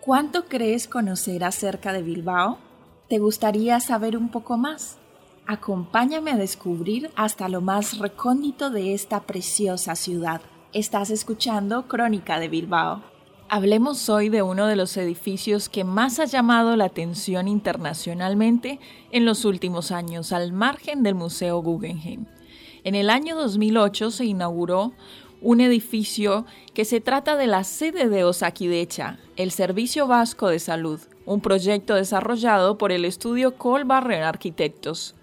¿Cuánto crees conocer acerca de Bilbao? ¿Te gustaría saber un poco más? Acompáñame a descubrir hasta lo más recóndito de esta preciosa ciudad. Estás escuchando Crónica de Bilbao. Hablemos hoy de uno de los edificios que más ha llamado la atención internacionalmente en los últimos años, al margen del Museo Guggenheim. En el año 2008 se inauguró un edificio que se trata de la sede de Osakidecha, el Servicio Vasco de Salud, un proyecto desarrollado por el estudio Colbarren Arquitectos.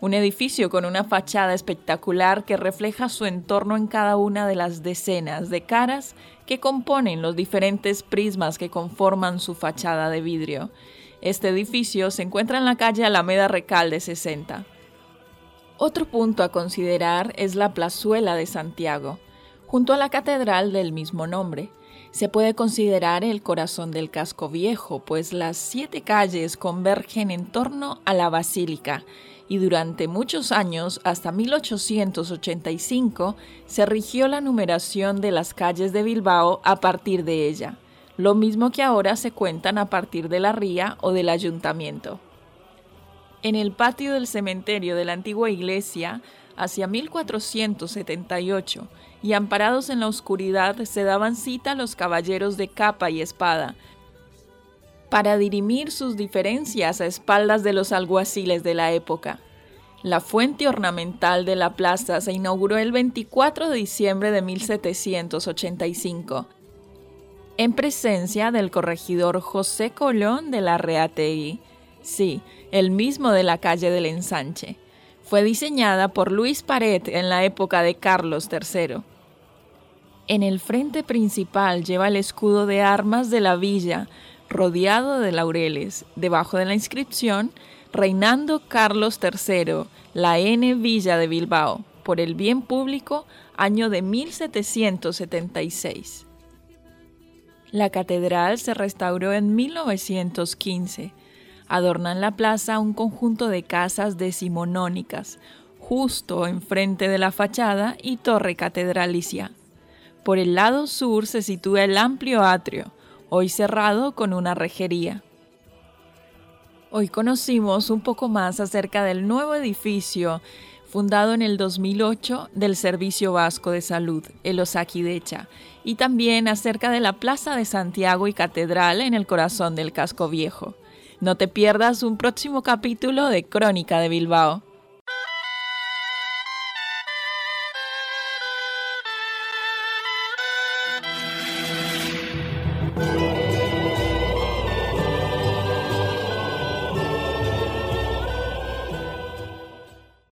Un edificio con una fachada espectacular que refleja su entorno en cada una de las decenas de caras que componen los diferentes prismas que conforman su fachada de vidrio. Este edificio se encuentra en la calle Alameda Recalde 60. Otro punto a considerar es la plazuela de Santiago, junto a la catedral del mismo nombre. Se puede considerar el corazón del casco viejo, pues las siete calles convergen en torno a la basílica, y durante muchos años, hasta 1885, se rigió la numeración de las calles de Bilbao a partir de ella, lo mismo que ahora se cuentan a partir de la ría o del ayuntamiento. En el patio del cementerio de la antigua iglesia, hacia 1478, y amparados en la oscuridad se daban cita los caballeros de capa y espada, para dirimir sus diferencias a espaldas de los alguaciles de la época. La fuente ornamental de la plaza se inauguró el 24 de diciembre de 1785, en presencia del corregidor José Colón de la Reategui, sí, el mismo de la calle del Ensanche. Fue diseñada por Luis Paret en la época de Carlos III. En el frente principal lleva el escudo de armas de la villa, rodeado de laureles. Debajo de la inscripción, reinando Carlos III, la N Villa de Bilbao, por el bien público, año de 1776. La catedral se restauró en 1915. Adornan la plaza un conjunto de casas decimonónicas, justo enfrente de la fachada y torre catedralicia. Por el lado sur se sitúa el amplio atrio, hoy cerrado con una rejería. Hoy conocimos un poco más acerca del nuevo edificio fundado en el 2008 del Servicio Vasco de Salud, el Osakidecha, y también acerca de la Plaza de Santiago y Catedral en el corazón del casco viejo. No te pierdas un próximo capítulo de Crónica de Bilbao.